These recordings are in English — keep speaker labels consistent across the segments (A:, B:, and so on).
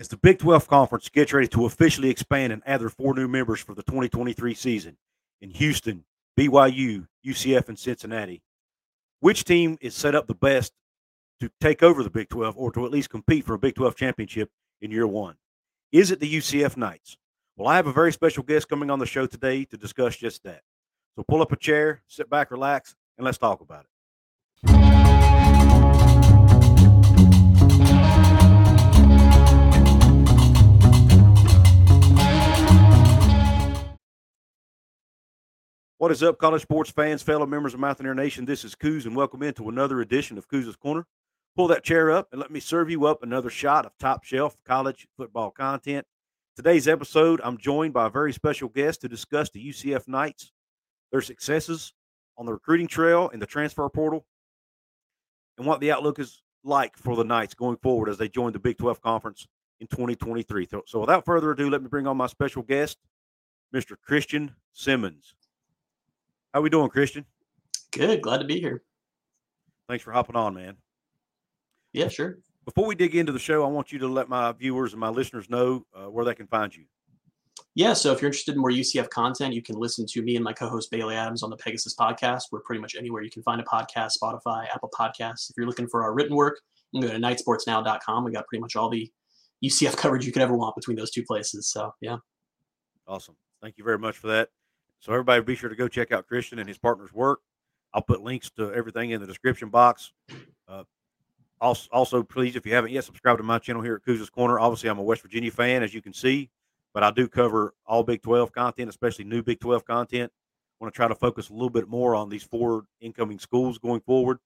A: As the Big 12 Conference gets ready to officially expand and add their four new members for the 2023 season in Houston, BYU, UCF, and Cincinnati, which team is set up the best to take over the Big 12 or to at least compete for a Big 12 championship in year one? Is it the UCF Knights? Well, I have a very special guest coming on the show today to discuss just that. So pull up a chair, sit back, relax, and let's talk about it. What is up, college sports fans, fellow members of Mountaineer Nation? This is Couz, and welcome into another edition of Couz' Corner. Pull that chair up and let me serve you up another shot of top shelf college football content. Today's episode, I'm joined by a very special guest to discuss the UCF Knights, their successes on the recruiting trail and the transfer portal, and what the outlook is like for the Knights going forward as they join the Big 12 Conference in 2023. So, so without further ado, let me bring on my special guest, Mr. Christian Simmons. How we doing, Christian?
B: Good. Glad to be here.
A: Thanks for hopping on, man.
B: Yeah, sure.
A: Before we dig into the show, I want you to let my viewers and my listeners know uh, where they can find you.
B: Yeah, so if you're interested in more UCF content, you can listen to me and my co-host Bailey Adams on the Pegasus podcast. We're pretty much anywhere you can find a podcast, Spotify, Apple Podcasts. If you're looking for our written work, you can go to knightsportsnow.com. We got pretty much all the UCF coverage you could ever want between those two places. So yeah.
A: Awesome. Thank you very much for that. So everybody be sure to go check out Christian and his partner's work. I'll put links to everything in the description box. Uh, also, also, please, if you haven't yet, subscribe to my channel here at Couz' Corner. Obviously, I'm a West Virginia fan, as you can see, but I do cover all Big 12 content, especially new Big 12 content. I want to try to focus a little bit more on these four incoming schools going forward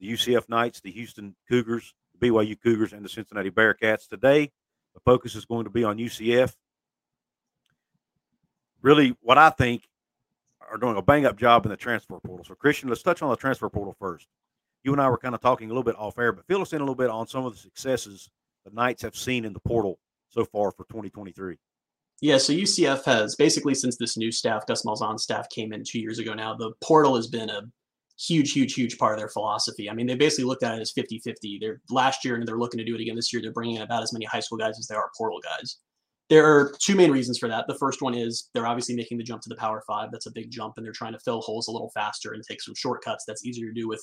A: the UCF Knights, the Houston Cougars, the BYU Cougars, and the Cincinnati Bearcats. Today, the focus is going to be on UCF. Really, what I think are doing a bang up job in the transfer portal. So, Christian, let's touch on the transfer portal first. You and I were kind of talking a little bit off air, but fill us in a little bit on some of the successes the Knights have seen in the portal so far for 2023.
B: Yeah, so UCF has basically since this new staff, Gus Malzahn's staff came in two years ago now, the portal has been a huge, huge, huge part of their philosophy. I mean, they basically looked at it as 50 50. They're last year and they're looking to do it again this year. They're bringing in about as many high school guys as they are portal guys. There are two main reasons for that. The first one is they're obviously making the jump to the Power Five. That's a big jump, and they're trying to fill holes a little faster and take some shortcuts. That's easier to do with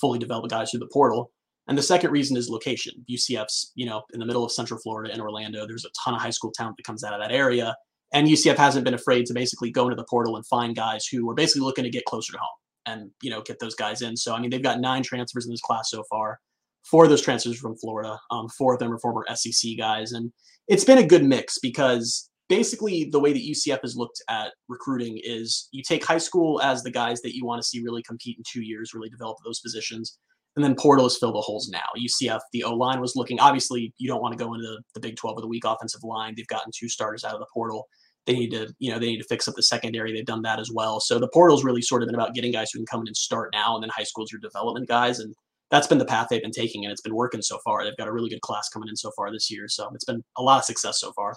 B: fully developed guys through the portal. And the second reason is location. UCF's, you know, in the middle of Central Florida in Orlando. There's a ton of high school talent that comes out of that area, and UCF hasn't been afraid to basically go into the portal and find guys who are basically looking to get closer to home and you know get those guys in. So I mean, they've got nine transfers in this class so far. Four of those transfers from Florida. Um, four of them are former SEC guys, and it's been a good mix because basically the way that UCF has looked at recruiting is you take high school as the guys that you want to see really compete in two years, really develop those positions. And then portals fill the holes now. UCF, the O line was looking, obviously, you don't want to go into the Big 12 with a weak offensive line. They've gotten two starters out of the portal. They need to, you know, they need to fix up the secondary. They've done that as well. So the portal's really sort of been about getting guys who can come in and start now, and then high school's your development guys. And that's been the path they've been taking, and it's been working so far. They've got a really good class coming in so far this year. So it's been a lot of success so far.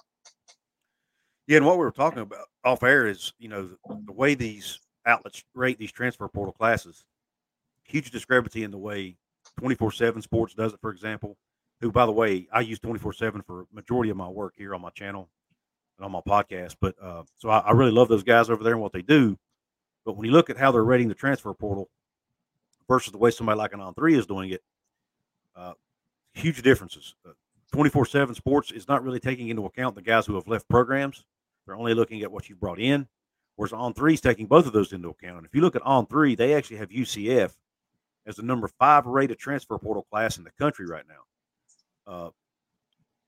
A: Yeah, and what we were talking about off air is, you know, the, the way these outlets rate these transfer portal classes, huge discrepancy in the way 24-7 sports does it, for example, who, by the way, I use 24-7 for majority of my work here on my channel and on my podcast. But uh, so I, I really love those guys over there and what they do. But when you look at how they're rating the transfer portal versus the way somebody like an on three is doing it, uh, huge differences. Twenty four seven sports is not really taking into account the guys who have left programs. They're only looking at what you brought in. Whereas on three is taking both of those into account. And if you look at on three, they actually have UCF as the number five rated transfer portal class in the country right now. Uh,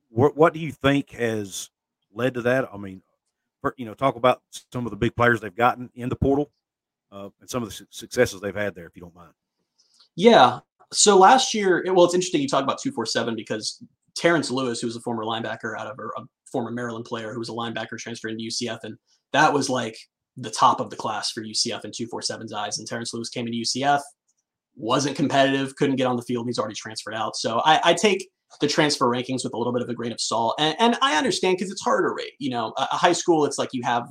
A: what, what do you think has led to that? I mean, you know, talk about some of the big players they've gotten in the portal uh, and some of the successes they've had there, if you don't mind.
B: Yeah. So last year, well, it's interesting you talk about 247 because Terrence Lewis, who was a former linebacker out of a former Maryland player who was a linebacker transferred into UCF, and that was like the top of the class for UCF in 247's eyes. And Terrence Lewis came into UCF, wasn't competitive, couldn't get on the field. He's already transferred out. So I, I take the transfer rankings with a little bit of a grain of salt. And, and I understand because it's harder rate. You know, a, a high school, it's like you have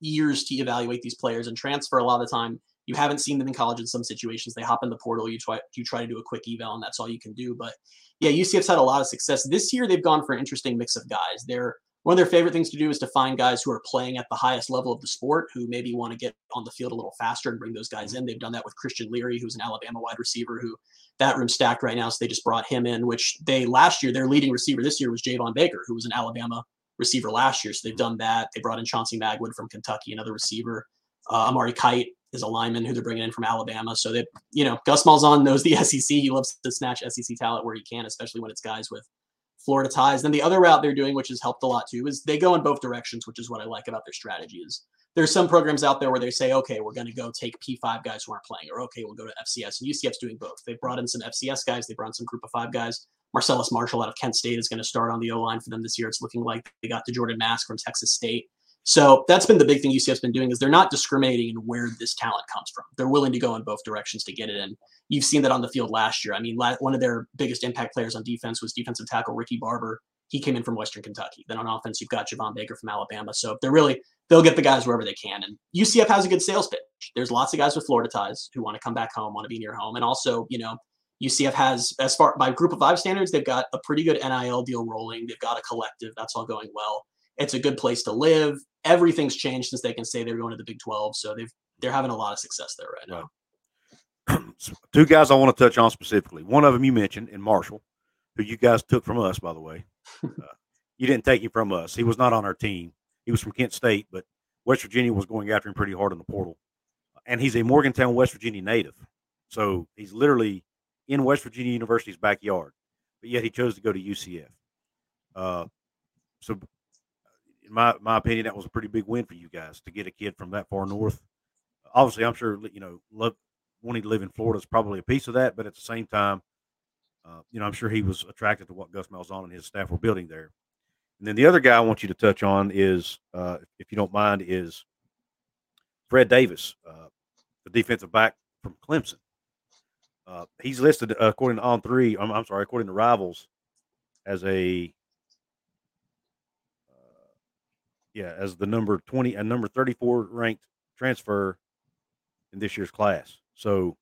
B: years to evaluate these players and transfer a lot of the time you haven't seen them in college in some situations. They hop in the portal. You try you try to do a quick eval, and that's all you can do. But yeah, UCF's had a lot of success this year. They've gone for an interesting mix of guys. They're one of their favorite things to do is to find guys who are playing at the highest level of the sport who maybe want to get on the field a little faster and bring those guys in. They've done that with Christian Leary, who's an Alabama wide receiver who that room stacked right now. So they just brought him in, which they last year, their leading receiver this year was Javon Baker, who was an Alabama receiver last year. So they've done that. They brought in Chauncey Magwood from Kentucky, another receiver. Uh, Amari Kight is a lineman who they're bringing in from Alabama. So that you know, Gus Malzahn knows the SEC. He loves to snatch SEC talent where he can, especially when it's guys with Florida ties. Then the other route they're doing, which has helped a lot too, is they go in both directions, which is what I like about their strategy. Is there's some programs out there where they say, okay, we're going to go take P5 guys who aren't playing, or okay, we'll go to FCS. And UCF's doing both. They brought in some FCS guys, they brought in some Group of Five guys. Marcellus Marshall out of Kent State is going to start on the O line for them this year. It's looking like they got the Jordan Mask from Texas State. So that's been the big thing UCF's been doing is they're not discriminating in where this talent comes from. They're willing to go in both directions to get it in. You've seen that on the field last year. I mean, one of their biggest impact players on defense was defensive tackle Ricky Barber. He came in from Western Kentucky. Then on offense, you've got Javon Baker from Alabama. So they're really they'll get the guys wherever they can. And UCF has a good sales pitch. There's lots of guys with Florida ties who want to come back home, want to be near home, and also you know UCF has, as far by group of five standards, they've got a pretty good NIL deal rolling. They've got a collective. That's all going well. It's a good place to live. Everything's changed since they can say they're going to the Big 12. So they've they're having a lot of success there right
A: now. Two guys I want to touch on specifically. One of them you mentioned in Marshall, who you guys took from us, by the way. uh, you didn't take him from us. He was not on our team. He was from Kent State, but West Virginia was going after him pretty hard in the portal. And he's a Morgantown, West Virginia native. So he's literally in West Virginia University's backyard, but yet he chose to go to UCF. Uh, so, in my my opinion, that was a pretty big win for you guys to get a kid from that far north. Obviously, I'm sure you know love, wanting to live in Florida is probably a piece of that, but at the same time, uh, you know, I'm sure he was attracted to what Gus Malzahn and his staff were building there. And then the other guy I want you to touch on is, uh, if you don't mind, is Fred Davis, uh, the defensive back from Clemson. Uh, he's listed according to On Three. I'm, I'm, sorry, according to Rivals, as a uh, yeah, as the number twenty and number thirty four ranked transfer in this year's class. So,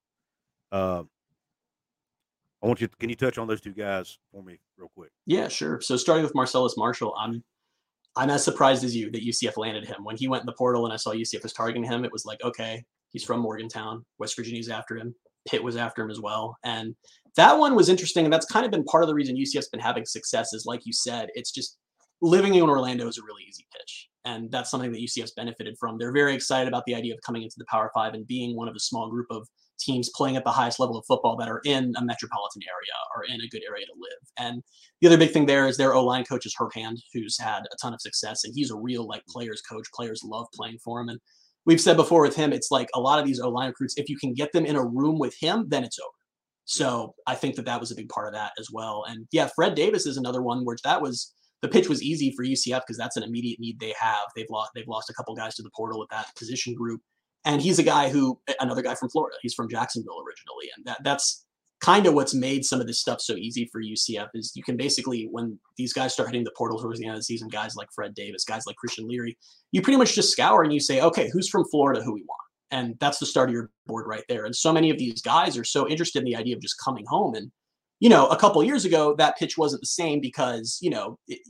A: uh, I want you. To, can you touch on those two guys for me real quick?
B: Yeah, sure. So starting with Marcellus Marshall, I'm I'm as surprised as you that UCF landed him when he went in the portal and I saw UCF was targeting him. It was like, okay, he's from Morgantown, West Virginia's after him. Pitt was after him as well. And that one was interesting. And that's kind of been part of the reason UCF's been having success is like you said, it's just living in Orlando is a really easy pitch. And that's something that UCF's benefited from. They're very excited about the idea of coming into the Power Five and being one of a small group of teams playing at the highest level of football that are in a metropolitan area or in a good area to live. And the other big thing there is their O line coach is Herb Hand, who's had a ton of success, and he's a real like players coach. Players love playing for him, and we've said before with him, it's like a lot of these O line recruits, if you can get them in a room with him, then it's over. So I think that that was a big part of that as well. And yeah, Fred Davis is another one where that was the pitch was easy for UCF because that's an immediate need they have. They've lost they've lost a couple guys to the portal at that position group, and he's a guy who another guy from Florida. He's from Jacksonville originally, and that that's kind of what's made some of this stuff so easy for UCF is you can basically when these guys start hitting the portal towards the end of the season, guys like Fred Davis, guys like Christian Leary, you pretty much just scour and you say, okay, who's from Florida who we want? And that's the start of your board right there. And so many of these guys are so interested in the idea of just coming home. And, you know, a couple years ago, that pitch wasn't the same because, you know, it,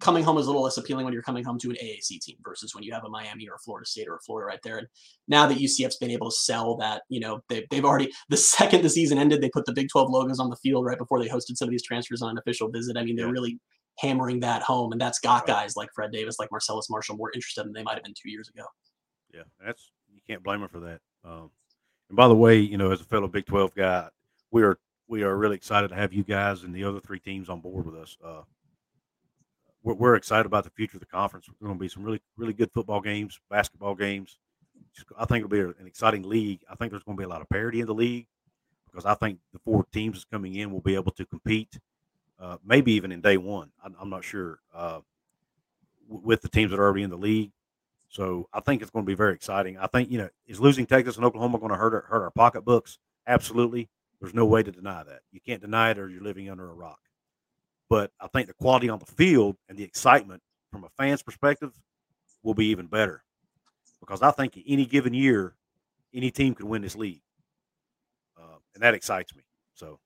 B: coming home is a little less appealing when you're coming home to an AAC team versus when you have a Miami or a Florida State or a Florida right there. And now that UCF's been able to sell that, you know, they, they've already, the second the season ended, they put the Big 12 logos on the field right before they hosted some of these transfers on an official visit. I mean, they're yeah. really hammering that home. And that's got guys like Fred Davis, like Marcellus Marshall more interested than they might have been two years ago.
A: Yeah, that's, you can't blame them for that. Um, and by the way, you know, as a fellow Big 12 guy, we are, we are really excited to have you guys and the other three teams on board with us. Uh, we're, we're excited about the future of the conference. We're going to be some really, really good football games, basketball games. I think it'll be an exciting league. I think there's going to be a lot of parity in the league because I think the four teams that's coming in will be able to compete, uh, maybe even in day one. I'm, I'm not sure uh, with the teams that are already in the league. So I think it's going to be very exciting. I think you know is losing Texas and Oklahoma going to hurt our, hurt our pocketbooks? Absolutely. There's no way to deny that. You can't deny it, or you're living under a rock. But I think the quality on the field and the excitement from a fan's perspective will be even better because I think any given year, any team can win this league, uh, and that excites me. So,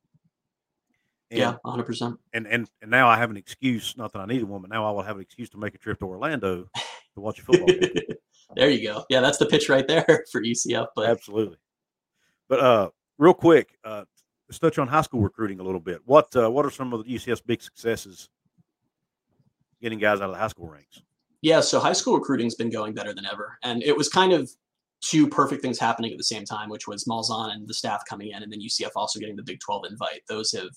A: And,
B: yeah, 100. percent
A: And and and now I have an excuse. Not that I needed one, but now I will have an excuse to make a trip to Orlando to watch a football game.
B: there you go. Yeah, that's the pitch right there for UCF. But
A: Absolutely. But uh, real quick, uh, let's touch on high school recruiting a little bit. What uh, what are some of the UCF's big successes getting guys out of the high school ranks?
B: yeah, so high school recruiting's been going better than ever, and it was kind of two perfect things happening at the same time, which was Malzahn and the staff coming in, and then UCF also getting the Big 12 invite. Those have,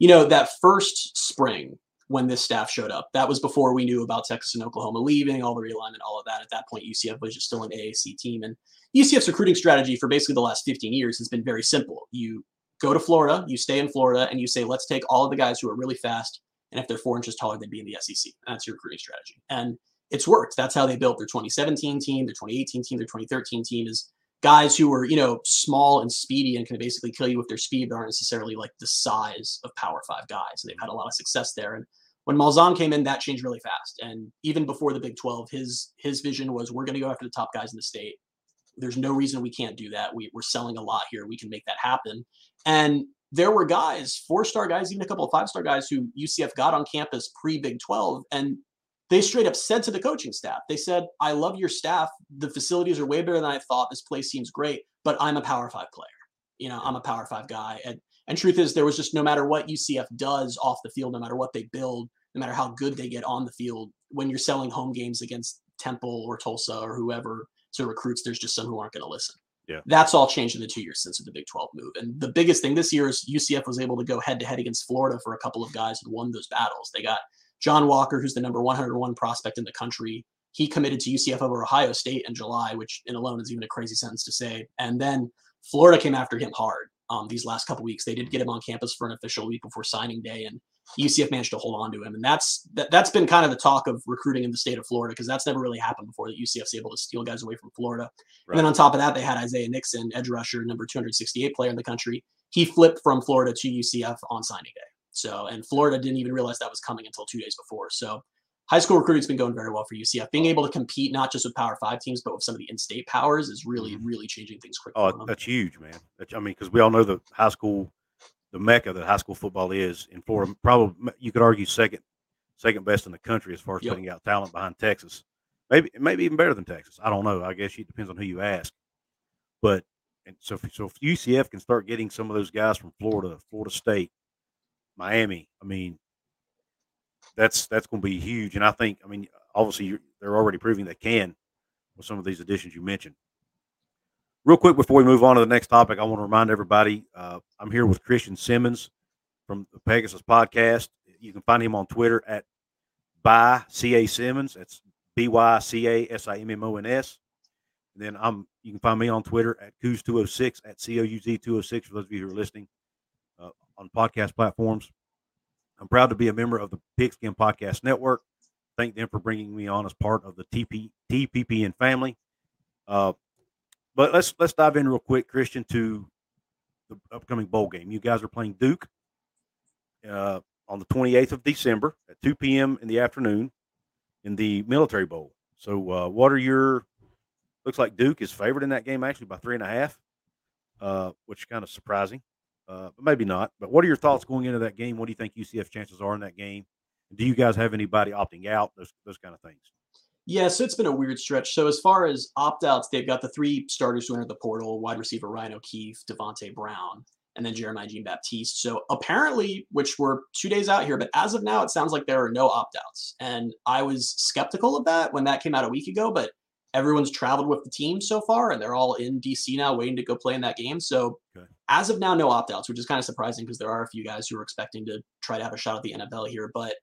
B: you know, that first spring when this staff showed up, that was before we knew about Texas and Oklahoma leaving, all the realignment, all of that. At that point, UCF was just still an AAC team, and UCF's recruiting strategy for basically the last 15 years has been very simple. You go to Florida, you stay in Florida, and you say, let's take all of the guys who are really fast, and if they're four inches taller, they'd be in the SEC. That's your recruiting strategy, and it's worked. That's how they built their 2017 team, their 2018 team, their 2013 team is guys who were, you know, small and speedy and can basically kill you with their speed, but aren't necessarily like the size of power five guys. And they've had a lot of success there. And when Malzahn came in, that changed really fast. And even before the Big 12, his his vision was we're going to go after the top guys in the state. There's no reason we can't do that. We, we're selling a lot here. We can make that happen. And there were guys, four star guys, even a couple of five star guys who UCF got on campus pre Big 12. And they straight up said to the coaching staff, they said, I love your staff. The facilities are way better than I thought. This place seems great, but I'm a power five player. You know, I'm a power five guy. And and truth is there was just no matter what UCF does off the field, no matter what they build, no matter how good they get on the field, when you're selling home games against Temple or Tulsa or whoever to recruits, there's just some who aren't going to listen.
A: Yeah.
B: That's all changed in the two years since the Big 12 move. And the biggest thing this year is UCF was able to go head to head against Florida for a couple of guys and won those battles. They got John Walker, who's the number 101 prospect in the country. He committed to UCF over Ohio State in July, which in alone is even a crazy sentence to say. And then Florida came after him hard um, these last couple weeks. They did get him on campus for an official week before signing day, and UCF managed to hold on to him. And that's that, that's been kind of the talk of recruiting in the state of Florida because that's never really happened before. That UCF's able to steal guys away from Florida.
A: Right.
B: And then on top of that, they had Isaiah Nixon, edge rusher, number 268 player in the country. He flipped from Florida to UCF on signing day. So, and Florida didn't even realize that was coming until two days before. So, high school recruiting's been going very well for UCF. Being able to compete not just with Power Five teams, but with some of the in-state powers is really, mm-hmm. really changing things quickly.
A: Oh, that's huge, man. That's, I mean, because we all know the high school, the mecca that high school football is in Florida. Probably you could argue second, second best in the country as far as
B: Yep.
A: putting out talent behind Texas. Maybe maybe even better than Texas. I don't know. I guess it depends on who you ask. But and so if, so if UCF can start getting some of those guys from Florida, Florida State, Miami, I mean, that's that's going to be huge. And I think, I mean, obviously you're, they're already proving they can with some of these additions you mentioned. Real quick before we move on to the next topic, I want to remind everybody uh, I'm here with Christian Simmons from the Pegasus podcast. You can find him on Twitter at by CA Simmons. That's B Y C A S I M M O N S. Then I'm you can find me on Twitter at Couz206 at C O U Z 206 for those of you who are listening uh, on podcast platforms. I'm proud to be a member of the Pigskin Podcast Network. Thank them for bringing me on as part of the TP, TPPN family. Uh, but let's let's dive in real quick, Christian, to the upcoming bowl game. You guys are playing Duke uh, on the 28th of December at 2 p.m. in the afternoon in the Military Bowl. So, uh, what are your? Looks like Duke is favored in that game actually by three and a half, uh, which is kind of surprising, uh, but maybe not. But what are your thoughts going into that game? What do you think UCF chances are in that game? Do you guys have anybody opting out? Those those kind of things.
B: Yeah, so it's been a weird stretch. So as far as opt-outs, they've got the three starters who entered the portal: wide receiver Ryan O'Keefe, Devontae Brown, and then Jeremiah Jean Baptiste. So apparently, which we're two days out here, but as of now, it sounds like there are no opt-outs. And I was skeptical of that when that came out a week ago, but everyone's traveled with the team so far, and they're all in DC now, waiting to go play in that game. So
A: Okay.
B: as of now, no opt-outs, which is kind of surprising because there are a few guys who are expecting to try to have a shot at the NFL here, but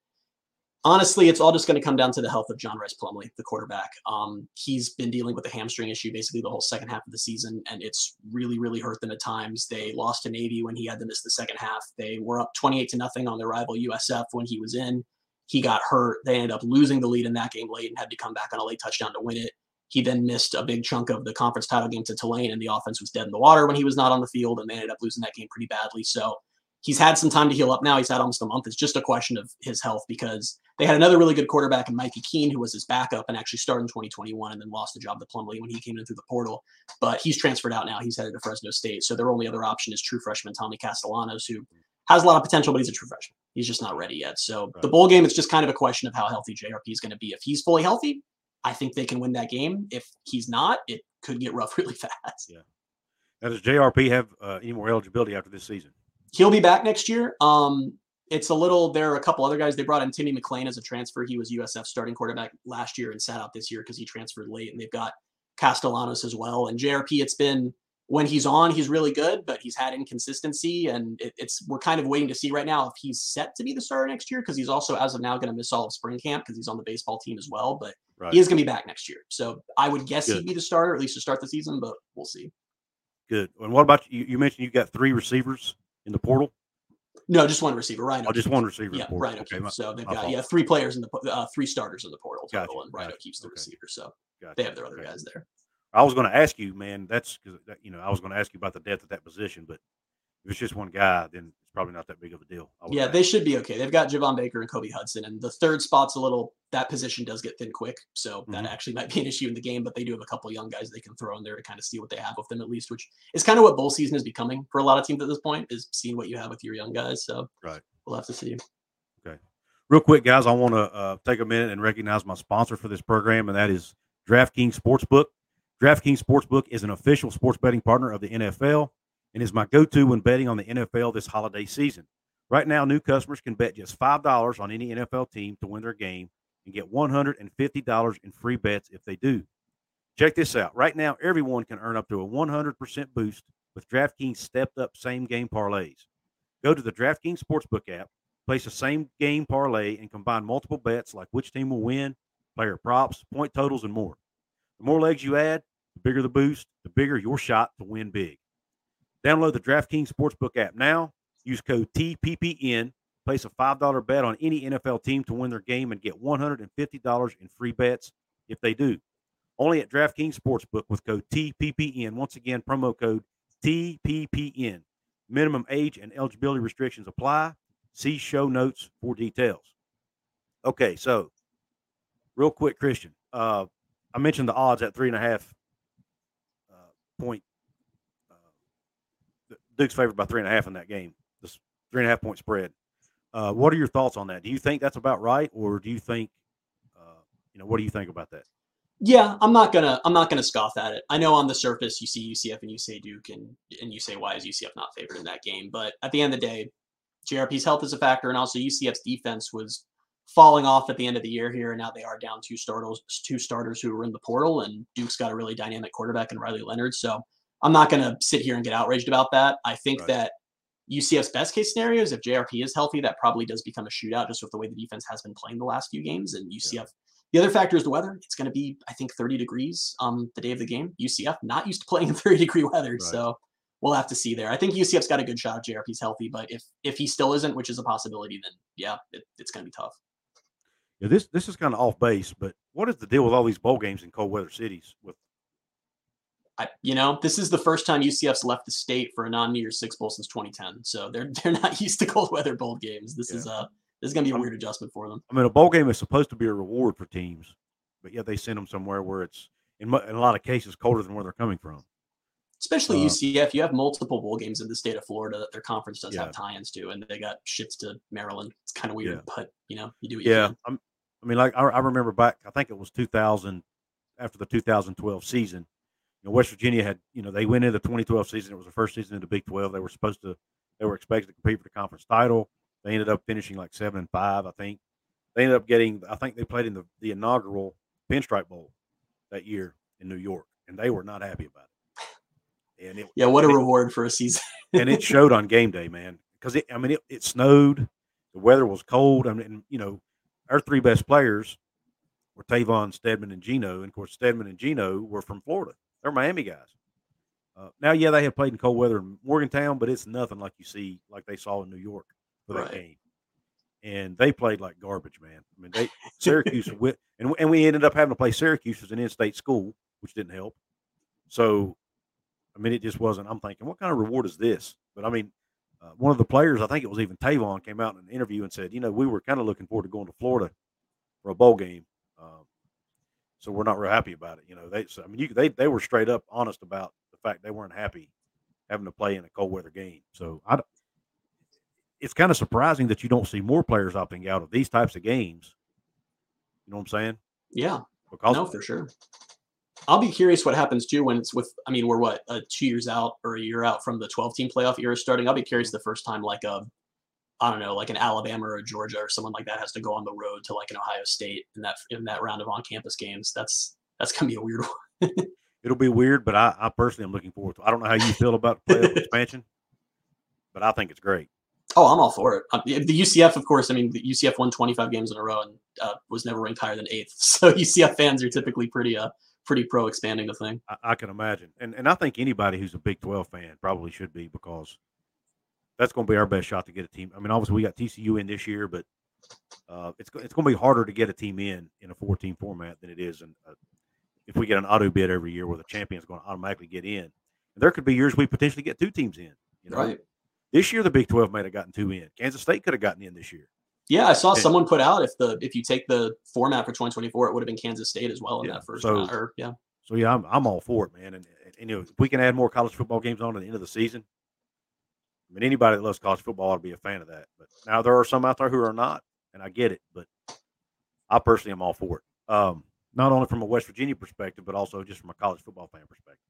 B: honestly, it's all just going to come down to the health of John Rhys Plumlee, the quarterback. Um, he's been dealing with a hamstring issue basically the whole second half of the season, and it's really, really hurt them at times. They lost to Navy when he had to miss the second half. They were up 28 to nothing on their rival USF when he was in. He got hurt. They ended up losing the lead in that game late and had to come back on a late touchdown to win it. He then missed a big chunk of the conference title game to Tulane, and the offense was dead in the water when he was not on the field, and they ended up losing that game pretty badly. So he's had some time to heal up now. He's had almost a month. It's just a question of his health because they had another really good quarterback in Mikey Keene, who was his backup and actually started in 2021 and then lost the job to Plumlee when he came in through the portal. But he's transferred out now. He's headed to Fresno State. So their only other option is true freshman Tommy Castellanos, who has a lot of potential, but he's a true freshman. He's just not ready yet. So
A: Right.
B: the bowl game, it's just kind of a question of how healthy JRP is going to be. If he's fully healthy, I think they can win that game. If he's not, it could get rough really fast.
A: Now, does JRP have uh, any more eligibility after this season?
B: He'll be back next year. Um, it's a little. There are a couple other guys. They brought in Timmy McClain as a transfer. He was USF starting quarterback last year and sat out this year because he transferred late. And they've got Castellanos as well. And JRP, it's been when he's on, he's really good, but he's had inconsistency, and it, it's we're kind of waiting to see right now if he's set to be the starter next year because he's also as of now going to miss all of spring camp because he's on the baseball team as well. But
A: Right.
B: he is going to be back next year, so I would guess
A: Good.
B: he'd be the starter at least to start the season, but we'll see.
A: Good. And what about you? You mentioned you got three receivers in the portal.
B: No, just one receiver, Ryan.
A: Oh, just one receiver.
B: Yeah. Ryan
A: Okay, my-
B: so they've got
A: fault.
B: yeah three players in the uh, three starters in the portal
A: Gotcha,
B: and Ryan
A: gotcha,
B: O'Keefe's the
A: okay.
B: receiver. So
A: Gotcha.
B: they have their other
A: Okay.
B: guys there.
A: I was going to ask you, man. That's because you know I was going to ask you about the depth of that position, but if it's just one guy, then it's probably not that big of a deal.
B: Yeah, they should be okay. They've got Javon Baker and Kobe Hudson, and the third spot's a little that position does get thin quick, so that
A: Mhm.
B: actually might be an issue in the game. But they do have a couple young guys they can throw in there to kind of see what they have with them at least, which is kind of what bowl season is becoming for a lot of teams at this point is seeing what you have with your young guys. So
A: Right.
B: we'll have to see.
A: Okay, real quick, guys, I want to uh, take a minute and recognize my sponsor for this program, and that is DraftKings Sportsbook. DraftKings Sportsbook is an official sports betting partner of the NFL and is my go to when betting on the NFL this holiday season. Right now, new customers can bet just $5 on any NFL team to win their game and get $150 in free bets if they do. Check this out. Right now, everyone can earn up to a 100% boost with DraftKings stepped up same game parlays. Go to the DraftKings Sportsbook app place a same game parlay and combine multiple bets like which team will win, player props, point totals, and more. The more legs you add, the bigger the boost, the bigger your shot to win big. Download the DraftKings Sportsbook app now. Use code TPPN. Place a $5 bet on any NFL team to win their game and get $150 in free bets if they do. Only at DraftKings Sportsbook with code TPPN. Once again, promo code TPPN. Minimum age and eligibility restrictions apply. See show notes for details. Okay, so real quick, Christian. Uh, I mentioned the odds at three and a half uh, point. Duke's favored by three and a half in that game. This three and a half point spread. Uh, what are your thoughts on that? Do you think that's about right, or do you think, uh, you know, what do you think about that?
B: Yeah, I'm not gonna I'm not gonna scoff at it. I know on the surface you see UCF and you say Duke and and you say why is UCF not favored in that game? But at the end of the day, JRP's health is a factor, and also UCF's defense was falling off at the end of the year here, and now they are down two starters two starters who were in the portal, and Duke's got a really dynamic quarterback in Riley Leonard. So I'm not gonna sit here and get outraged about that. I think
A: Right.
B: that UCF's best case scenario is if JRP is healthy, that probably does become a shootout just with the way the defense has been playing the last few games, and UCF. The other factor is the weather. It's going to be, I think, 30 degrees on the day of the game. UCF not used to playing in 30 degree weather,
A: Right.
B: so we'll have to see there. I think UCF's got a good shot if JRP's healthy, but if if he still isn't, which is a possibility, then yeah, it, it's going to be tough.
A: Yeah, this this is kind of off base, but what is the deal with all these bowl games in cold weather cities? With
B: I, you know, this is the first time UCF's left the state for a non-New Year's Six bowl since 2010, so they're they're not used to cold weather bowl games. This is uh this is going to be a weird adjustment for them.
A: I mean, a bowl game is supposed to be a reward for teams, but yet they send them somewhere where it's in, in a lot of cases colder than where they're coming from.
B: Especially
A: uh,
B: UCF, you have multiple bowl games in the state of Florida that their conference does
A: Yeah.
B: have tie-ins to, and they got shits to Maryland. It's kind of weird,
A: Yeah.
B: but you know, you do what you
A: Yeah. I'm, I mean, like I, I remember back, I think it was 2000 after the 2012 season. Know, West Virginia had, you know, they went into the 2012 season. It was the first season in the Big 12. They were supposed to, they were expected to compete for the conference title. They ended up finishing like seven and five, I think. They ended up getting, I think they played in the, the inaugural Pinstripe Bowl that year in New York, and they were not happy about it. And it,
B: Yeah, what a
A: it-
B: reward for a season.
A: and it showed on game day, man. Because it, I mean, it, it snowed, the weather was cold. I mean, you know, our three best players were Tavon, Stedman, and Gino. And of course, Stedman and Gino were from Florida. They're Miami guys. Uh, now, yeah, they have played in cold weather in Morgantown, but it's nothing like you see, like they saw in New York for that
B: Right.
A: game. And they played like garbage, man. I mean, they Syracuse went, and and we ended up having to play Syracuse as an in-state school, which didn't help. So, I mean, it just wasn't. I'm thinking, what kind of reward is this? But I mean, uh, one of the players, I think it was even Tavon, came out in an interview and said, you know, we were kind of looking forward to going to Florida for a bowl game. Um, so we're not real happy about it. You know, they, so, I mean, you, they, they were straight up honest about the fact they weren't happy having to play in a cold weather game. So I, don't- it's kind of surprising that you don't see more players opting out of these types of games. You know what I'm saying?
B: Yeah.
A: Because
B: no, for sure. I'll be curious what happens too when it's with. I mean, we're what uh, two years out or a year out from the 12 team playoff era starting. I'll be curious the first time like a, I don't know, like an Alabama or Georgia or someone like that has to go on the road to like an Ohio State in that in that round of on campus games. That's that's gonna be a weird one.
A: It'll be weird, but I, I personally am looking forward to. I don't know how you feel about playoff expansion, but I think it's great.
B: Oh, I'm all for it. Um, the UCF, of course. I mean, the UCF won 25 games in a row and uh, was never ranked higher than eighth. So UCF fans are typically pretty uh pretty pro expanding the thing.
A: I, I, can imagine, and and I think anybody who's a Big 12 fan probably should be because that's going to be our best shot to get a team. I mean, obviously we got TCU in this year, but uh, it's it's going to be harder to get a team in in a 14 format than it is in a, if we get an auto bid every year where the champion's going to automatically get in. And there could be years we potentially get two teams in. You know?
B: Right.
A: This year the Big 12 might have gotten two in. Kansas State could have gotten in this year.
B: Yeah, I saw and, someone put out if the if you take the format for 2024, it would have been Kansas State as well in
A: yeah,
B: that first
A: so,
B: round. Or, yeah.
A: So yeah, I'm I'm all for it, man. And, and, and, you know, if we can add more college football games on at the end of the season, I mean, anybody that loves college football ought to be a fan of that. But now there are some out there who are not, and I get it. But I personally am all for it. Um, not only from a West Virginia perspective, but also just from a college football fan perspective.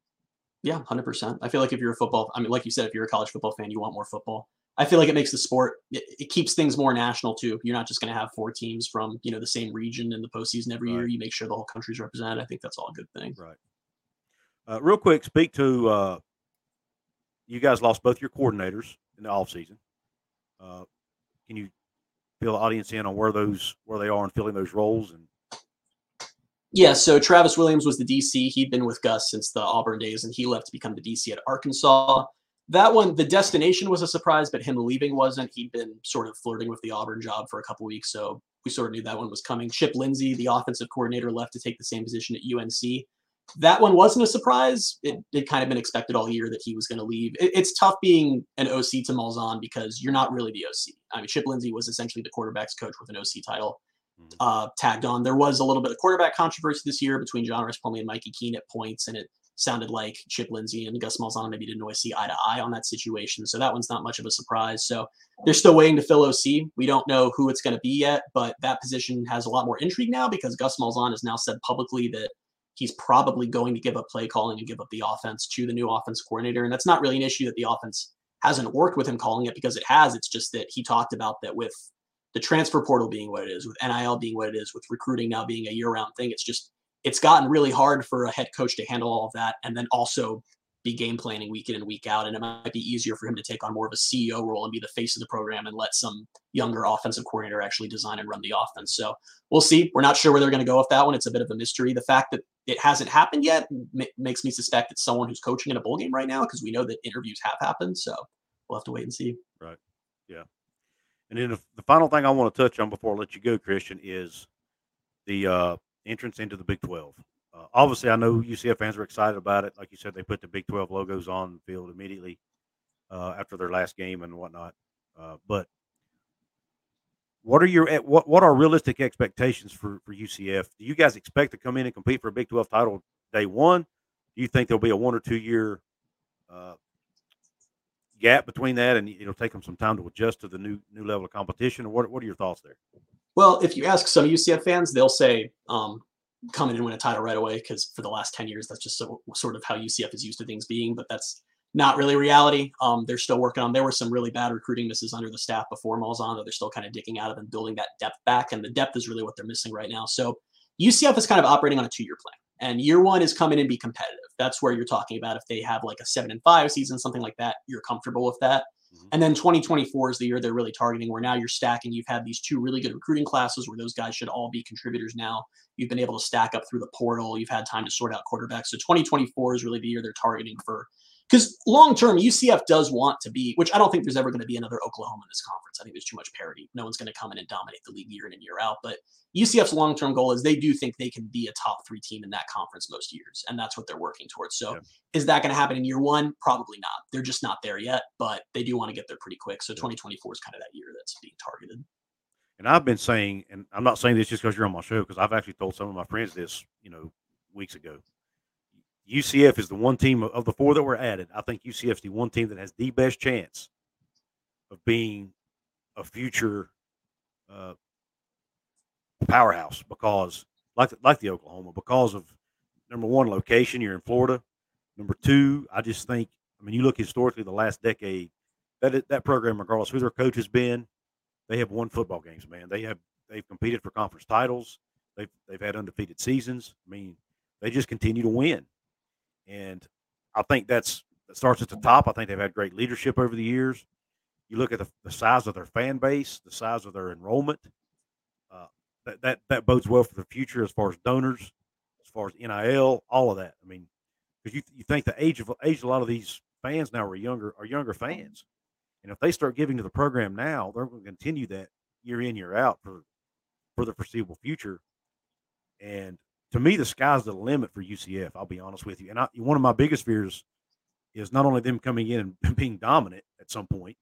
B: Yeah, hundred percent. I feel like if you're a football, I mean, like you said, if you're a college football fan, you want more football. I feel like it makes the sport, it, it keeps things more national too. You're not just going to have four teams from you know the same region in the postseason every right. year. You make sure the whole country's represented. I think that's all a good thing.
A: Right. Uh, real quick, speak to uh, you guys lost both your coordinators in the off season. Uh, can you fill the audience in on where those where they are in filling those roles and
B: yeah, so Travis Williams was the DC. He'd been with Gus since the Auburn days, and he left to become the DC at Arkansas. That one, the destination was a surprise, but him leaving wasn't. He'd been sort of flirting with the Auburn job for a couple weeks, so we sort of knew that one was coming. Chip Lindsey, the offensive coordinator, left to take the same position at UNC. That one wasn't a surprise. It had kind of been expected all year that he was going to leave. It, it's tough being an OC to Malzahn because you're not really the OC. I mean, Chip Lindsey was essentially the quarterback's coach with an OC title mm-hmm. uh, tagged on. There was a little bit of quarterback controversy this year between John Plumlee and Mikey Keene at points, and it sounded like Chip Lindsey and Gus Malzahn maybe didn't always see eye to eye on that situation. So that one's not much of a surprise. So they're still waiting to fill OC. We don't know who it's going to be yet, but that position has a lot more intrigue now because Gus Malzahn has now said publicly that he's probably going to give up play calling and give up the offense to the new offense coordinator. And that's not really an issue that the offense hasn't worked with him calling it because it has. It's just that he talked about that with the transfer portal being what it is, with NIL being what it is, with recruiting now being a year round thing. It's just it's gotten really hard for a head coach to handle all of that and then also be game planning week in and week out. And it might be easier for him to take on more of a CEO role and be the face of the program and let some younger offensive coordinator actually design and run the offense. So we'll see. We're not sure where they're going to go with that one. It's a bit of a mystery. The fact that it hasn't happened yet m- makes me suspect it's someone who's coaching in a bowl game right now because we know that interviews have happened. So we'll have to wait and see.
A: Right. Yeah. And then the final thing I want to touch on before I let you go, Christian, is the uh, entrance into the Big 12. Uh, obviously, I know UCF fans are excited about it. Like you said, they put the Big 12 logos on the field immediately uh, after their last game and whatnot. Uh, but what are your what what are realistic expectations for for UCF? Do you guys expect to come in and compete for a Big 12 title day one? Do you think there'll be a one or two year uh, gap between that, and it'll take them some time to adjust to the new new level of competition? Or what what are your thoughts there?
B: Well, if you ask some UCF fans, they'll say um, come in and win a title right away because for the last 10 years, that's just so, sort of how UCF is used to things being. But that's not really reality. Um, they're still working on. There were some really bad recruiting misses under the staff before Malzahn that they're still kind of digging out of and building that depth back. And the depth is really what they're missing right now. So UCF is kind of operating on a two-year plan, and year one is come in and be competitive. That's where you're talking about if they have like a seven and five season, something like that. You're comfortable with that. Mm-hmm. And then 2024 is the year they're really targeting where now you're stacking. You've had these two really good recruiting classes where those guys should all be contributors now. You've been able to stack up through the portal. You've had time to sort out quarterbacks. So 2024 is really the year they're targeting for because long term UCF does want to be, which I don't think there's ever going to be another Oklahoma in this conference. I think there's too much parity. No one's going to come in and dominate the league year in and year out. But UCF's long term goal is they do think they can be a top three team in that conference most years, and that's what they're working towards. So, yeah. is that going to happen in year one? Probably not. They're just not there yet, but they do want to get there pretty quick. So, 2024 is kind of that year that's being targeted.
A: And I've been saying, and I'm not saying this just because you're on my show, because I've actually told some of my friends this, you know, weeks ago. UCF is the one team of the four that were added. I think UCF is the one team that has the best chance of being a future uh, powerhouse because, like like the Oklahoma, because of number one location, you're in Florida. Number two, I just think, I mean, you look historically the last decade, that that program, regardless who their coach has been, they have won football games. Man, they have they've competed for conference titles. They've they've had undefeated seasons. I mean, they just continue to win, and I think that's that starts at the top. I think they've had great leadership over the years. You look at the, the size of their fan base, the size of their enrollment. Uh, that, that that bodes well for the future as far as donors, as far as NIL, all of that. I mean, because you you think the age of age a lot of these fans now are younger are younger fans, and if they start giving to the program now, they're going to continue that year in year out for for the foreseeable future. And to me, the sky's the limit for UCF. I'll be honest with you. And I, one of my biggest fears is not only them coming in and being dominant at some point,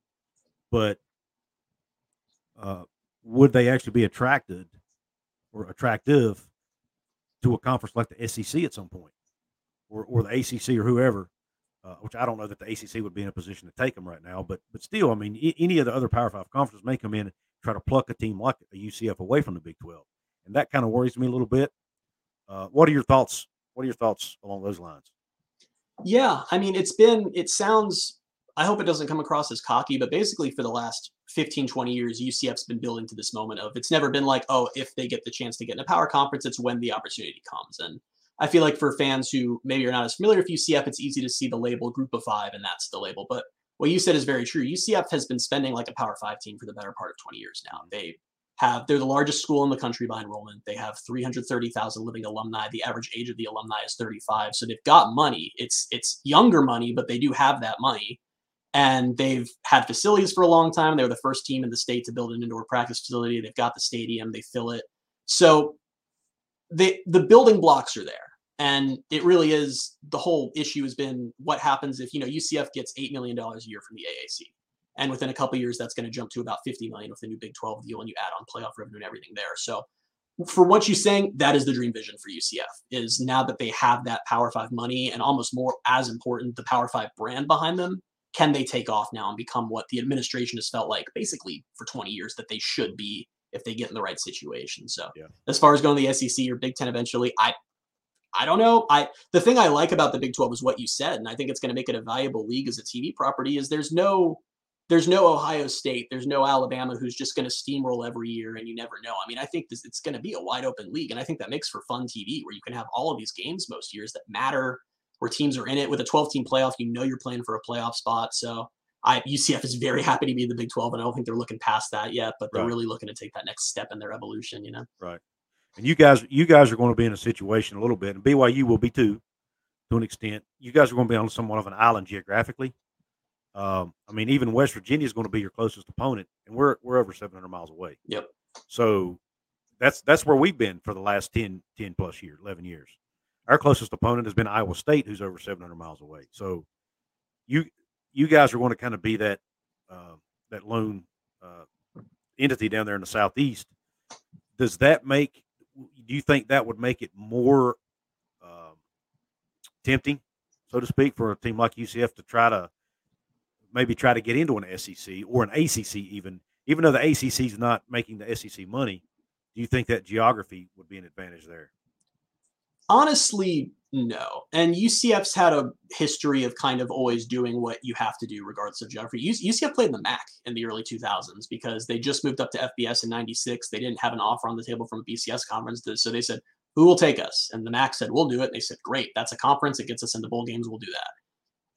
A: but uh, would they actually be attracted or attractive to a conference like the SEC at some point, or or the ACC or whoever? Uh, which I don't know that the ACC would be in a position to take them right now, but but still, I mean, any of the other Power Five conferences may come in and try to pluck a team like a UCF away from the Big Twelve, and that kind of worries me a little bit. Uh, what are your thoughts? What are your thoughts along those lines?
B: Yeah, I mean, it's been, it sounds, I hope it doesn't come across as cocky, but basically for the last 15, 20 years, UCF's been building to this moment of it's never been like, oh, if they get the chance to get in a power conference, it's when the opportunity comes. And I feel like for fans who maybe are not as familiar with UCF, it's easy to see the label group of five, and that's the label. But what you said is very true. UCF has been spending like a power five team for the better part of 20 years now. They have they're the largest school in the country by enrollment. They have 330,000 living alumni. The average age of the alumni is 35. So they've got money. It's it's younger money, but they do have that money. And they've had facilities for a long time. They were the first team in the state to build an indoor practice facility. They've got the stadium. They fill it. So they the building blocks are there. And it really is the whole issue has been what happens if you know UCF gets eight million dollars a year from the AAC and within a couple years that's going to jump to about 50 million with the new big 12 deal and you add on playoff revenue and everything there so for what you're saying that is the dream vision for ucf is now that they have that power five money and almost more as important the power five brand behind them can they take off now and become what the administration has felt like basically for 20 years that they should be if they get in the right situation so yeah. as far as going to the sec or big 10 eventually i I don't know. I the thing I like about the Big 12 is what you said, and I think it's going to make it a valuable league as a TV property. Is there's no there's no Ohio State, there's no Alabama who's just going to steamroll every year, and you never know. I mean, I think this, it's going to be a wide open league, and I think that makes for fun TV where you can have all of these games most years that matter, where teams are in it with a 12 team playoff. You know you're playing for a playoff spot, so I UCF is very happy to be in the Big 12, and I don't think they're looking past that yet, but they're right. really looking to take that next step in their evolution. You know,
A: right? And you guys, you guys are going to be in a situation a little bit, and BYU will be too, to an extent. You guys are going to be on somewhat of an island geographically um, I mean, even West Virginia is going to be your closest opponent, and we're we're over 700 miles away.
B: Yep.
A: So that's that's where we've been for the last 10, 10 plus years, 11 years. Our closest opponent has been Iowa State, who's over 700 miles away. So you you guys are going to kind of be that uh, that lone uh, entity down there in the southeast. Does that make? Do you think that would make it more uh, tempting, so to speak, for a team like UCF to try to maybe try to get into an SEC or an ACC even, even though the ACC is not making the SEC money. Do you think that geography would be an advantage there?
B: Honestly, no. And UCF's had a history of kind of always doing what you have to do regardless of geography. UCF played in the MAC in the early 2000s because they just moved up to FBS in 96. They didn't have an offer on the table from a BCS conference. So they said, who will take us? And the MAC said, we'll do it. And they said, great. That's a conference. It gets us into bowl games. We'll do that.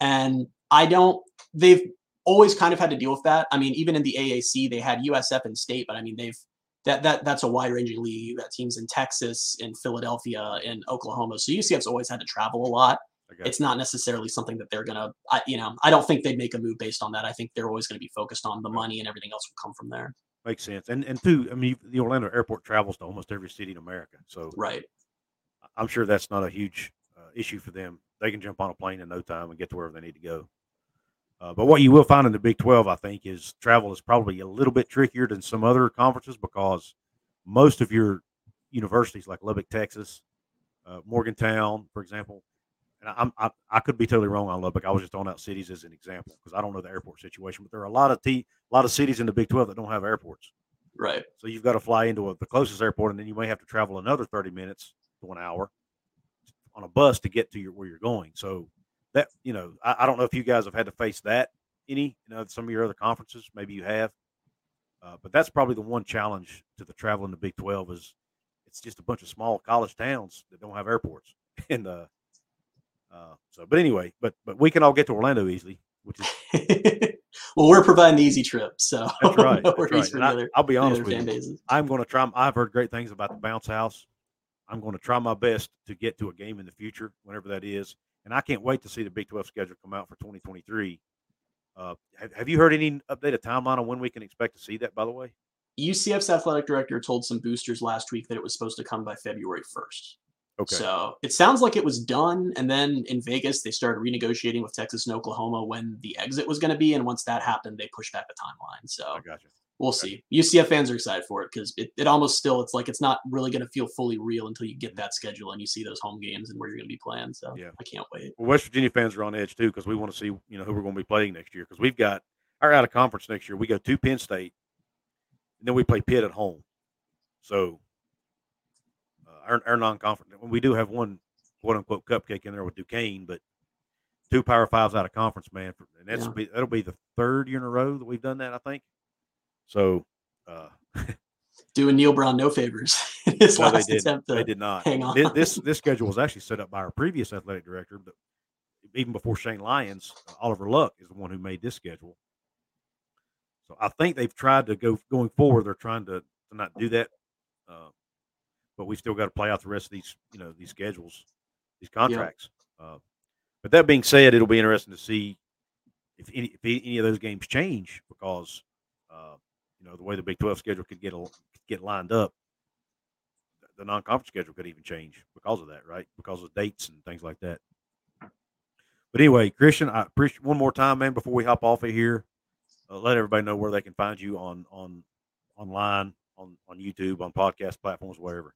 B: And I don't, they've always kind of had to deal with that. I mean, even in the AAC, they had USF and state, but I mean, they've, that, that that's a wide ranging league. That teams in Texas, in Philadelphia, in Oklahoma. So UCF's always had to travel a lot. It's not necessarily something that they're gonna, I, you know, I don't think they'd make a move based on that. I think they're always going to be focused on the money and everything else will come from there.
A: Makes sense. And and two, I mean, the Orlando airport travels to almost every city in America, so
B: right.
A: I'm sure that's not a huge uh, issue for them. They can jump on a plane in no time and get to wherever they need to go. Uh, but what you will find in the Big 12, I think, is travel is probably a little bit trickier than some other conferences because most of your universities, like Lubbock, Texas, uh, Morgantown, for example, and I'm, I, I could be totally wrong on Lubbock. I was just throwing out cities as an example because I don't know the airport situation, but there are a lot of t a lot of cities in the Big Twelve that don't have airports.
B: Right.
A: So you've got to fly into a, the closest airport, and then you may have to travel another thirty minutes to an hour on a bus to get to your where you're going. So that you know, I, I don't know if you guys have had to face that any, you know, some of your other conferences. Maybe you have, uh, but that's probably the one challenge to the travel in the Big Twelve is it's just a bunch of small college towns that don't have airports, and uh, uh, so, but anyway, but but we can all get to Orlando easily, which is
B: well, we're providing the easy trip, so
A: that's right.
B: no
A: that's right. I, i'll be honest with you.
B: bases.
A: I'm going to try. I've heard great things about the bounce house. I'm going to try my best to get to a game in the future, whenever that is, and I can't wait to see the Big 12 schedule come out for 2023. Uh, have, have you heard any updated timeline on when we can expect to see that? By the way,
B: UCF's athletic director told some boosters last week that it was supposed to come by February 1st.
A: okay,
B: So it sounds like it was done. And then in Vegas, they started renegotiating with Texas and Oklahoma when the exit was going to be. And once that happened, they pushed back the timeline. So
A: I got you.
B: We'll see. UCF fans are excited for it because it, it almost still, it's like it's not really going to feel fully real until you get that schedule and you see those home games and where you're going to be playing. So
A: Yeah.
B: I can't wait.
A: Well, West Virginia fans are on edge too because we want to see you know who we're going to be playing next year because we've got our out of conference next year. We go to Penn State, and then we play Pitt at home. So uh, our, our non-conference, we do have one quote unquote cupcake in there with Duquesne, but two Power Fives out of conference, man, and that's
B: Yeah.
A: be, that'll be the third year in a row that we've done that, I think. So uh,
B: Doing Neal Brown no favors his
A: no, they
B: last
A: did.
B: attempt to
A: They did not.
B: hang on.
A: This this schedule was actually set up by our previous athletic director, but even before Shane Lyons, uh, Oliver Luck is the one who made this schedule. So I think they've tried to go going forward. They're trying to, to not do that, uh, but we still got to play out the rest of these you know these schedules, these contracts. Uh, but that being said, it'll be interesting to see if any if any of those games change because uh, you know the way the Big Twelve schedule could get a, get lined up the non-conference schedule could even change because of that, right? Because of dates and things like that. But anyway, Christian, I appreciate one more time, man. Before we hop off of here, uh, let everybody know where they can find you on on online, on on YouTube, on podcast platforms, wherever.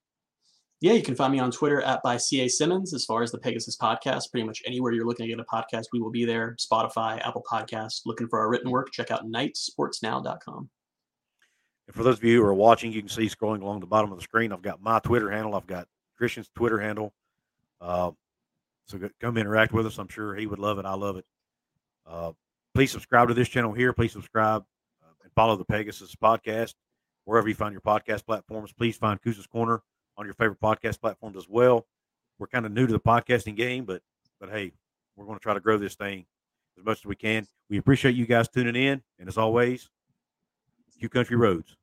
B: Yeah, you can find me on Twitter at by CA Simmons. As far as the Pegasus podcast, pretty much anywhere you're looking to get a podcast, we will be there. Spotify, Apple Podcasts. Looking for our written work, check out knightsportsnow.com.
A: And for those of you who are watching, you can see scrolling along the bottom of the screen. I've got my Twitter handle. I've got Christian's Twitter handle. Uh, so come interact with us. I'm sure he would love it. I love it. Uh, please subscribe to this channel here. Please subscribe uh, and follow the Pegasus podcast wherever you find your podcast platforms. Please find Couz's Corner on your favorite podcast platforms as well. We're kind of new to the podcasting game, but but hey, we're going to try to grow this thing as much as we can. We appreciate you guys tuning in, and as always, Q Country Roads.